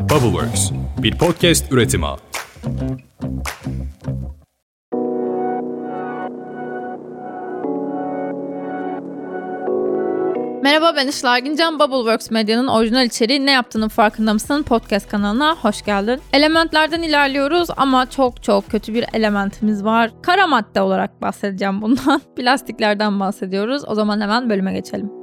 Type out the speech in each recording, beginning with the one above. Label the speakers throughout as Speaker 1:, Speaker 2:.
Speaker 1: Bubbleworks, bir podcast üretimi.
Speaker 2: Merhaba ben Işıl Ergincan. Bubbleworks Medya'nın orijinal içeriği Ne Yaptığının Farkında mısın? podcast kanalına hoş geldin. Elementlerden ilerliyoruz ama çok çok kötü bir elementimiz var. Kara madde olarak bahsedeceğim bundan. Plastiklerden bahsediyoruz. O zaman hemen bölüme geçelim.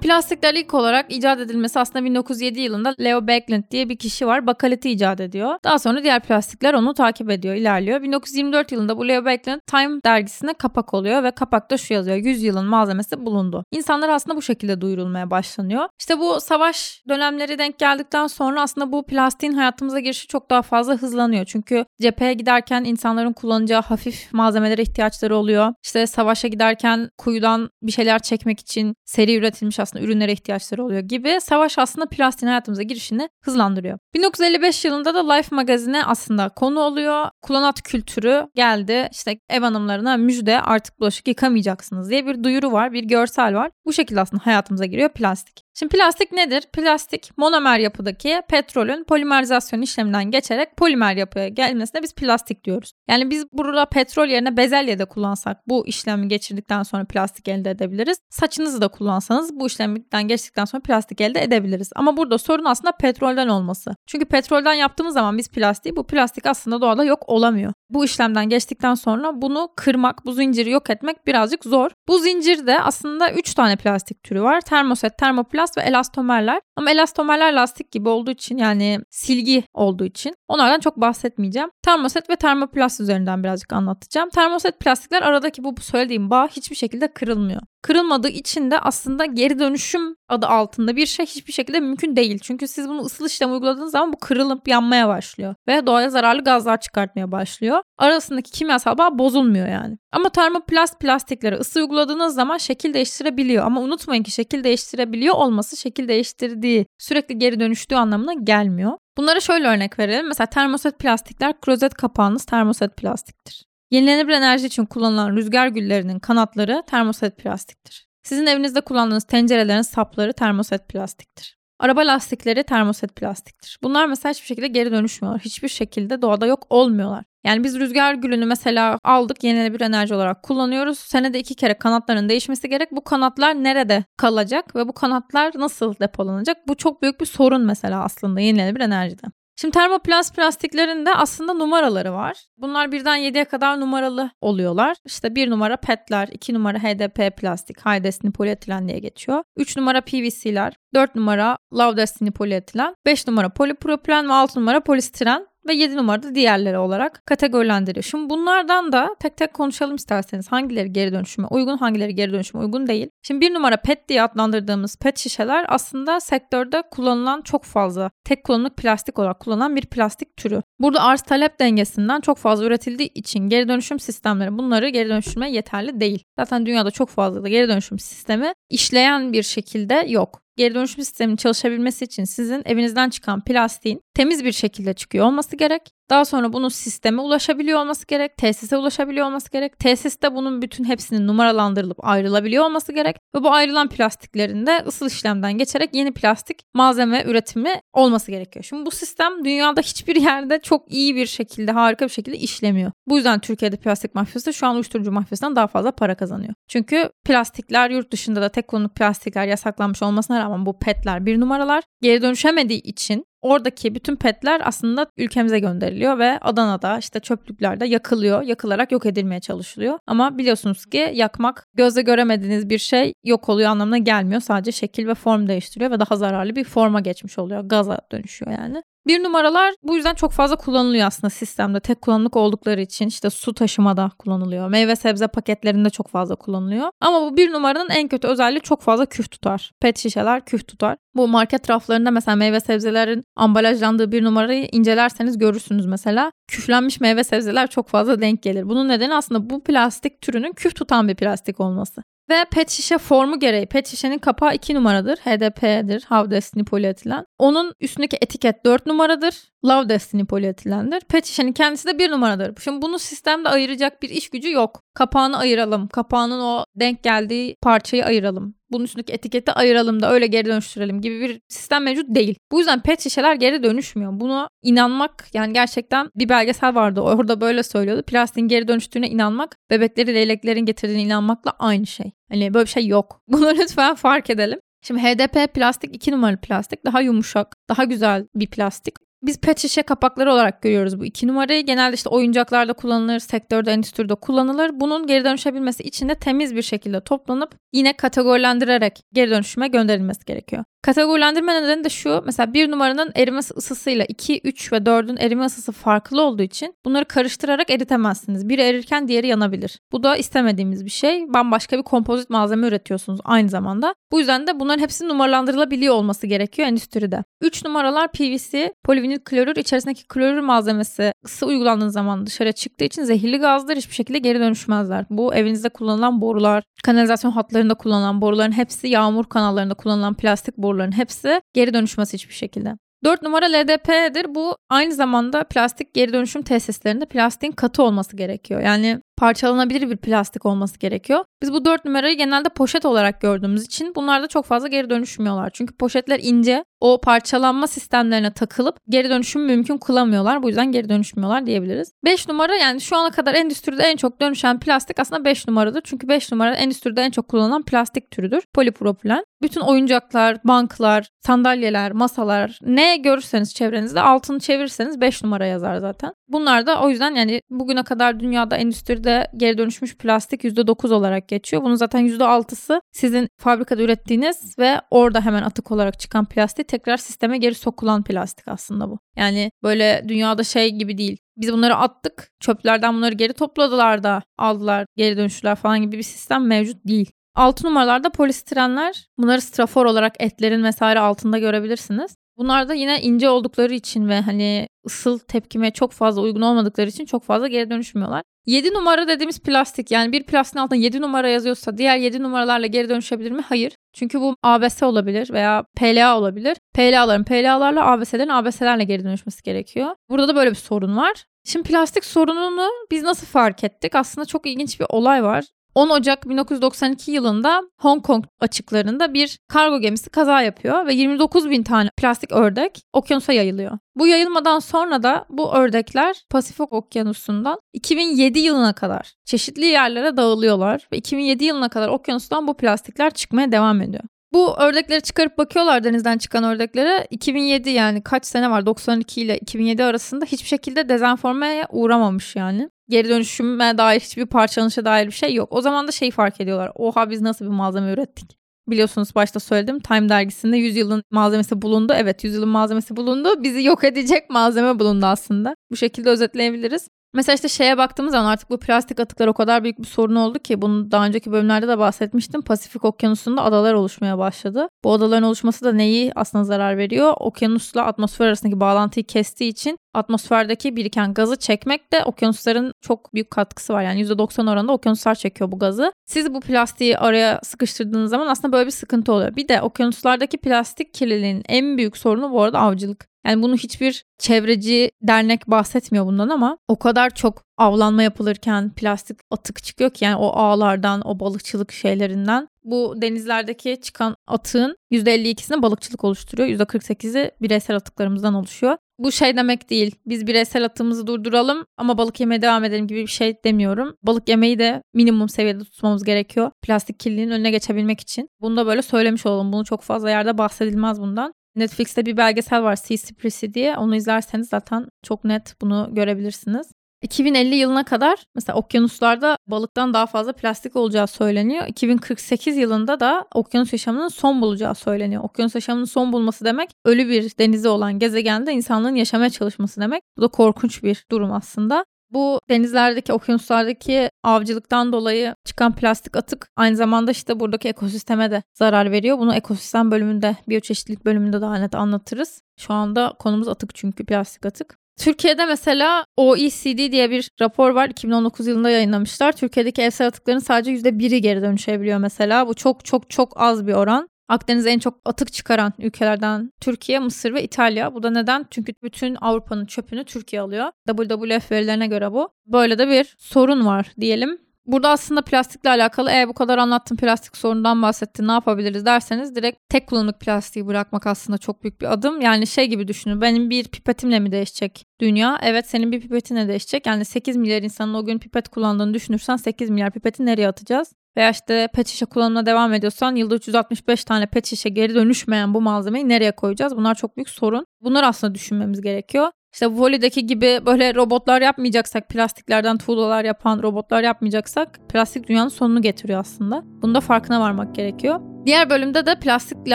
Speaker 2: Plastikler ilk olarak icat edilmesi aslında 1907 yılında Leo Backlund diye bir kişi var. Bakaliti icat ediyor. Daha sonra diğer plastikler onu takip ediyor, ilerliyor. 1924 yılında bu Leo Backlund Time dergisine kapak oluyor ve kapakta şu yazıyor. 100 yılın malzemesi bulundu. İnsanlar aslında bu şekilde duyurulmaya başlanıyor. İşte bu savaş dönemleri denk geldikten sonra aslında bu plastiğin hayatımıza girişi çok daha fazla hızlanıyor. Çünkü cepheye giderken insanların kullanacağı hafif malzemelere ihtiyaçları oluyor. İşte savaşa giderken kuyudan bir şeyler çekmek için seri üretilmiş aslında ürünlere ihtiyaçları oluyor gibi savaş aslında plastiğin hayatımıza girişini hızlandırıyor. 1955 yılında da Life magazine aslında konu oluyor. Kullanat kültürü geldi. İşte ev hanımlarına müjde artık bulaşık yıkamayacaksınız diye bir duyuru var, bir görsel var. Bu şekilde aslında hayatımıza giriyor plastik. Şimdi plastik nedir? Plastik monomer yapıdaki petrolün polimerizasyon işleminden geçerek polimer yapıya gelmesine biz plastik diyoruz. Yani biz burada petrol yerine bezelye de kullansak bu işlemi geçirdikten sonra plastik elde edebiliriz. Saçınızı da kullansanız bu işlemden geçtikten sonra plastik elde edebiliriz. Ama burada sorun aslında petrolden olması. Çünkü petrolden yaptığımız zaman biz plastiği bu plastik aslında doğada yok olamıyor. Bu işlemden geçtikten sonra bunu kırmak, bu zinciri yok etmek birazcık zor. Bu zincirde aslında 3 tane plastik türü var. Termoset, termoplast ve elastomerler. Ama elastomerler lastik gibi olduğu için yani silgi olduğu için onlardan çok bahsetmeyeceğim. Termoset ve termoplast üzerinden birazcık anlatacağım. Termoset plastikler aradaki bu söylediğim bağ hiçbir şekilde kırılmıyor. Kırılmadığı için de aslında geri dönüşüm adı altında bir şey hiçbir şekilde mümkün değil. Çünkü siz bunu ısıl işlem uyguladığınız zaman bu kırılıp yanmaya başlıyor. Ve doğaya zararlı gazlar çıkartmaya başlıyor. Arasındaki kimyasal bağ bozulmuyor yani. Ama termoplast plastiklere ısı uyguladığınız zaman şekil değiştirebiliyor. Ama unutmayın ki şekil değiştirebiliyor olması şekil değiştirdiği, sürekli geri dönüştüğü anlamına gelmiyor. Bunlara şöyle örnek verelim. Mesela termoset plastikler klozet kapağınız termoset plastiktir. Yenilenebilir enerji için kullanılan rüzgar güllerinin kanatları termoset plastiktir. Sizin evinizde kullandığınız tencerelerin sapları termoset plastiktir. Araba lastikleri termoset plastiktir. Bunlar mesela hiçbir şekilde geri dönüşmüyorlar. Hiçbir şekilde doğada yok olmuyorlar. Yani biz rüzgar gülünü mesela aldık yenilenebilir enerji olarak kullanıyoruz. Senede iki kere kanatların değişmesi gerek. Bu kanatlar nerede kalacak ve bu kanatlar nasıl depolanacak? Bu çok büyük bir sorun mesela aslında yenilenebilir enerjide. Şimdi termoplast plastiklerinde aslında numaraları var. Bunlar birden 7'ye kadar numaralı oluyorlar. İşte bir numara PET'ler, iki numara HDP plastik, High Density Polyetilen diye geçiyor. 3 numara PVC'ler, 4 numara Low Density Polyetilen, 5 numara polipropilen ve 6 numara polistiren ve 7 numarada diğerleri olarak kategorilendiriyor. Şimdi bunlardan da tek tek konuşalım isterseniz. Hangileri geri dönüşüme uygun, hangileri geri dönüşüme uygun değil. Şimdi bir numara PET diye adlandırdığımız PET şişeler aslında sektörde kullanılan çok fazla tek kullanımlık plastik olarak kullanılan bir plastik türü. Burada arz talep dengesinden çok fazla üretildiği için geri dönüşüm sistemleri bunları geri dönüştürmeye yeterli değil. Zaten dünyada çok fazla da geri dönüşüm sistemi işleyen bir şekilde yok geri dönüşüm sisteminin çalışabilmesi için sizin evinizden çıkan plastiğin temiz bir şekilde çıkıyor olması gerek. Daha sonra bunun sisteme ulaşabiliyor olması gerek, tesise ulaşabiliyor olması gerek. Tesiste bunun bütün hepsinin numaralandırılıp ayrılabiliyor olması gerek. Ve bu ayrılan plastiklerin de ısıl işlemden geçerek yeni plastik malzeme üretimi olması gerekiyor. Şimdi bu sistem dünyada hiçbir yerde çok iyi bir şekilde, harika bir şekilde işlemiyor. Bu yüzden Türkiye'de plastik mafyası şu an uyuşturucu mafyasından daha fazla para kazanıyor. Çünkü plastikler yurt dışında da tek kullanımlık plastikler yasaklanmış olmasına rağmen bu petler bir numaralar geri dönüşemediği için Oradaki bütün petler aslında ülkemize gönderiliyor ve Adana'da işte çöplüklerde yakılıyor. Yakılarak yok edilmeye çalışılıyor. Ama biliyorsunuz ki yakmak gözle göremediğiniz bir şey yok oluyor anlamına gelmiyor. Sadece şekil ve form değiştiriyor ve daha zararlı bir forma geçmiş oluyor. Gaza dönüşüyor yani. Bir numaralar bu yüzden çok fazla kullanılıyor aslında sistemde. Tek kullanımlık oldukları için işte su taşımada kullanılıyor. Meyve sebze paketlerinde çok fazla kullanılıyor. Ama bu bir numaranın en kötü özelliği çok fazla küf tutar. Pet şişeler küf tutar. Bu market raflarında mesela meyve sebzelerin ambalajlandığı bir numarayı incelerseniz görürsünüz mesela. Küflenmiş meyve sebzeler çok fazla denk gelir. Bunun nedeni aslında bu plastik türünün küf tutan bir plastik olması. Ve pet şişe formu gereği pet şişenin kapağı 2 numaradır. HDP'dir. How Destiny polietilen. Onun üstündeki etiket 4 numaradır. Love Destiny polietilendir. Pet şişenin kendisi de 1 numaradır. Şimdi bunu sistemde ayıracak bir iş gücü yok. Kapağını ayıralım. Kapağının o denk geldiği parçayı ayıralım. Bunun üstündeki etiketi ayıralım da öyle geri dönüştürelim gibi bir sistem mevcut değil. Bu yüzden pet şişeler geri dönüşmüyor. Buna inanmak yani gerçekten bir belgesel vardı orada böyle söylüyordu. Plastiğin geri dönüştüğüne inanmak bebekleri leyleklerin getirdiğine inanmakla aynı şey. Hani böyle bir şey yok. Bunu lütfen fark edelim. Şimdi HDP plastik 2 numaralı plastik daha yumuşak, daha güzel bir plastik. Biz pet şişe kapakları olarak görüyoruz bu iki numarayı. Genelde işte oyuncaklarda kullanılır, sektörde, endüstride kullanılır. Bunun geri dönüşebilmesi için de temiz bir şekilde toplanıp yine kategorilendirerek geri dönüşüme gönderilmesi gerekiyor. Kategorilendirme nedeni de şu. Mesela bir numaranın erime ısısıyla 2, 3 ve 4'ün erime ısısı farklı olduğu için bunları karıştırarak eritemezsiniz. Biri erirken diğeri yanabilir. Bu da istemediğimiz bir şey. Bambaşka bir kompozit malzeme üretiyorsunuz aynı zamanda. Bu yüzden de bunların hepsi numaralandırılabiliyor olması gerekiyor endüstride. 3 numaralar PVC, polivinil klorür içerisindeki klorür malzemesi ısı uygulandığı zaman dışarıya çıktığı için zehirli gazlar hiçbir şekilde geri dönüşmezler. Bu evinizde kullanılan borular, kanalizasyon hatlarında kullanılan boruların hepsi, yağmur kanallarında kullanılan plastik borular boruların hepsi geri dönüşmez hiçbir şekilde. 4 numara LDP'dir. Bu aynı zamanda plastik geri dönüşüm tesislerinde plastiğin katı olması gerekiyor. Yani parçalanabilir bir plastik olması gerekiyor. Biz bu 4 numarayı genelde poşet olarak gördüğümüz için bunlar da çok fazla geri dönüşmüyorlar. Çünkü poşetler ince, o parçalanma sistemlerine takılıp geri dönüşüm mümkün kılamıyorlar. Bu yüzden geri dönüşmüyorlar diyebiliriz. 5 numara yani şu ana kadar endüstride en çok dönüşen plastik aslında 5 numaradır. Çünkü 5 numara endüstride en çok kullanılan plastik türüdür. Polipropilen. Bütün oyuncaklar, banklar, sandalyeler, masalar ne görürseniz çevrenizde altını çevirirseniz 5 numara yazar zaten. Bunlar da o yüzden yani bugüne kadar dünyada endüstride geri dönüşmüş plastik %9 olarak geçiyor. Bunun zaten %6'sı sizin fabrikada ürettiğiniz ve orada hemen atık olarak çıkan plastik tekrar sisteme geri sokulan plastik aslında bu. Yani böyle dünyada şey gibi değil. Biz bunları attık, çöplerden bunları geri topladılar da aldılar, geri dönüştüler falan gibi bir sistem mevcut değil. 6 numaralarda polistirenler. Bunları strafor olarak etlerin vesaire altında görebilirsiniz. Bunlar da yine ince oldukları için ve hani ısıl tepkime çok fazla uygun olmadıkları için çok fazla geri dönüşmüyorlar. 7 numara dediğimiz plastik yani bir plastiğin altında 7 numara yazıyorsa diğer 7 numaralarla geri dönüşebilir mi? Hayır. Çünkü bu ABS olabilir veya PLA olabilir. PLA'ların PLA'larla ABS'lerin ABS'lerle geri dönüşmesi gerekiyor. Burada da böyle bir sorun var. Şimdi plastik sorununu biz nasıl fark ettik? Aslında çok ilginç bir olay var. 10 Ocak 1992 yılında Hong Kong açıklarında bir kargo gemisi kaza yapıyor ve 29 bin tane plastik ördek okyanusa yayılıyor. Bu yayılmadan sonra da bu ördekler Pasifik Okyanusu'ndan 2007 yılına kadar çeşitli yerlere dağılıyorlar ve 2007 yılına kadar okyanustan bu plastikler çıkmaya devam ediyor. Bu ördekleri çıkarıp bakıyorlar denizden çıkan ördeklere. 2007 yani kaç sene var 92 ile 2007 arasında hiçbir şekilde dezenformaya uğramamış yani geri dönüşüme dair hiçbir parçalanışa dair bir şey yok. O zaman da şeyi fark ediyorlar. Oha biz nasıl bir malzeme ürettik? Biliyorsunuz başta söyledim Time dergisinde 100 yılın malzemesi bulundu. Evet 100 yılın malzemesi bulundu. Bizi yok edecek malzeme bulundu aslında. Bu şekilde özetleyebiliriz. Mesela işte şeye baktığımız zaman artık bu plastik atıklar o kadar büyük bir sorun oldu ki bunu daha önceki bölümlerde de bahsetmiştim. Pasifik Okyanusu'nda adalar oluşmaya başladı. Bu adaların oluşması da neyi aslında zarar veriyor? Okyanusla atmosfer arasındaki bağlantıyı kestiği için atmosferdeki biriken gazı çekmek de okyanusların çok büyük katkısı var. Yani %90 oranında okyanuslar çekiyor bu gazı. Siz bu plastiği araya sıkıştırdığınız zaman aslında böyle bir sıkıntı oluyor. Bir de okyanuslardaki plastik kirliliğinin en büyük sorunu bu arada avcılık. Yani bunu hiçbir çevreci dernek bahsetmiyor bundan ama o kadar çok avlanma yapılırken plastik atık çıkıyor ki yani o ağlardan, o balıkçılık şeylerinden. Bu denizlerdeki çıkan atığın %52'sini balıkçılık oluşturuyor. %48'i bireysel atıklarımızdan oluşuyor. Bu şey demek değil. Biz bireysel atığımızı durduralım ama balık yemeye devam edelim gibi bir şey demiyorum. Balık yemeyi de minimum seviyede tutmamız gerekiyor. Plastik kirliliğinin önüne geçebilmek için. Bunu da böyle söylemiş olalım. Bunu çok fazla yerde bahsedilmez bundan. Netflix'te bir belgesel var Seaspiracy diye. Onu izlerseniz zaten çok net bunu görebilirsiniz. 2050 yılına kadar mesela okyanuslarda balıktan daha fazla plastik olacağı söyleniyor. 2048 yılında da okyanus yaşamının son bulacağı söyleniyor. Okyanus yaşamının son bulması demek ölü bir denizi olan gezegende insanlığın yaşamaya çalışması demek. Bu da korkunç bir durum aslında. Bu denizlerdeki, okyanuslardaki avcılıktan dolayı çıkan plastik atık aynı zamanda işte buradaki ekosisteme de zarar veriyor. Bunu ekosistem bölümünde, biyoçeşitlilik bölümünde daha net anlatırız. Şu anda konumuz atık çünkü plastik atık. Türkiye'de mesela OECD diye bir rapor var. 2019 yılında yayınlamışlar. Türkiye'deki evsel atıkların sadece %1'i geri dönüşebiliyor mesela. Bu çok çok çok az bir oran. Akdeniz'e en çok atık çıkaran ülkelerden Türkiye, Mısır ve İtalya. Bu da neden? Çünkü bütün Avrupa'nın çöpünü Türkiye alıyor. WWF verilerine göre bu. Böyle de bir sorun var diyelim. Burada aslında plastikle alakalı e bu kadar anlattım plastik sorundan bahsettin ne yapabiliriz derseniz direkt tek kullanımlık plastiği bırakmak aslında çok büyük bir adım. Yani şey gibi düşünün benim bir pipetimle mi değişecek dünya? Evet senin bir pipetinle değişecek. Yani 8 milyar insanın o gün pipet kullandığını düşünürsen 8 milyar pipeti nereye atacağız? Veya işte pet şişe kullanımına devam ediyorsan yılda 365 tane pet şişe geri dönüşmeyen bu malzemeyi nereye koyacağız? Bunlar çok büyük sorun. Bunlar aslında düşünmemiz gerekiyor. İşte Voli'deki gibi böyle robotlar yapmayacaksak, plastiklerden tuğlalar yapan robotlar yapmayacaksak plastik dünyanın sonunu getiriyor aslında. Bunda farkına varmak gerekiyor. Diğer bölümde de plastikle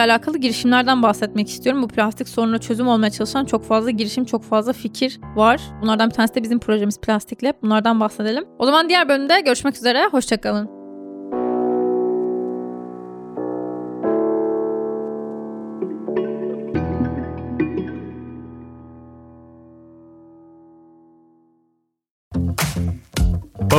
Speaker 2: alakalı girişimlerden bahsetmek istiyorum. Bu plastik sorununa çözüm olmaya çalışan çok fazla girişim, çok fazla fikir var. Bunlardan bir tanesi de bizim projemiz Plastik Lab. Bunlardan bahsedelim. O zaman diğer bölümde görüşmek üzere. Hoşçakalın.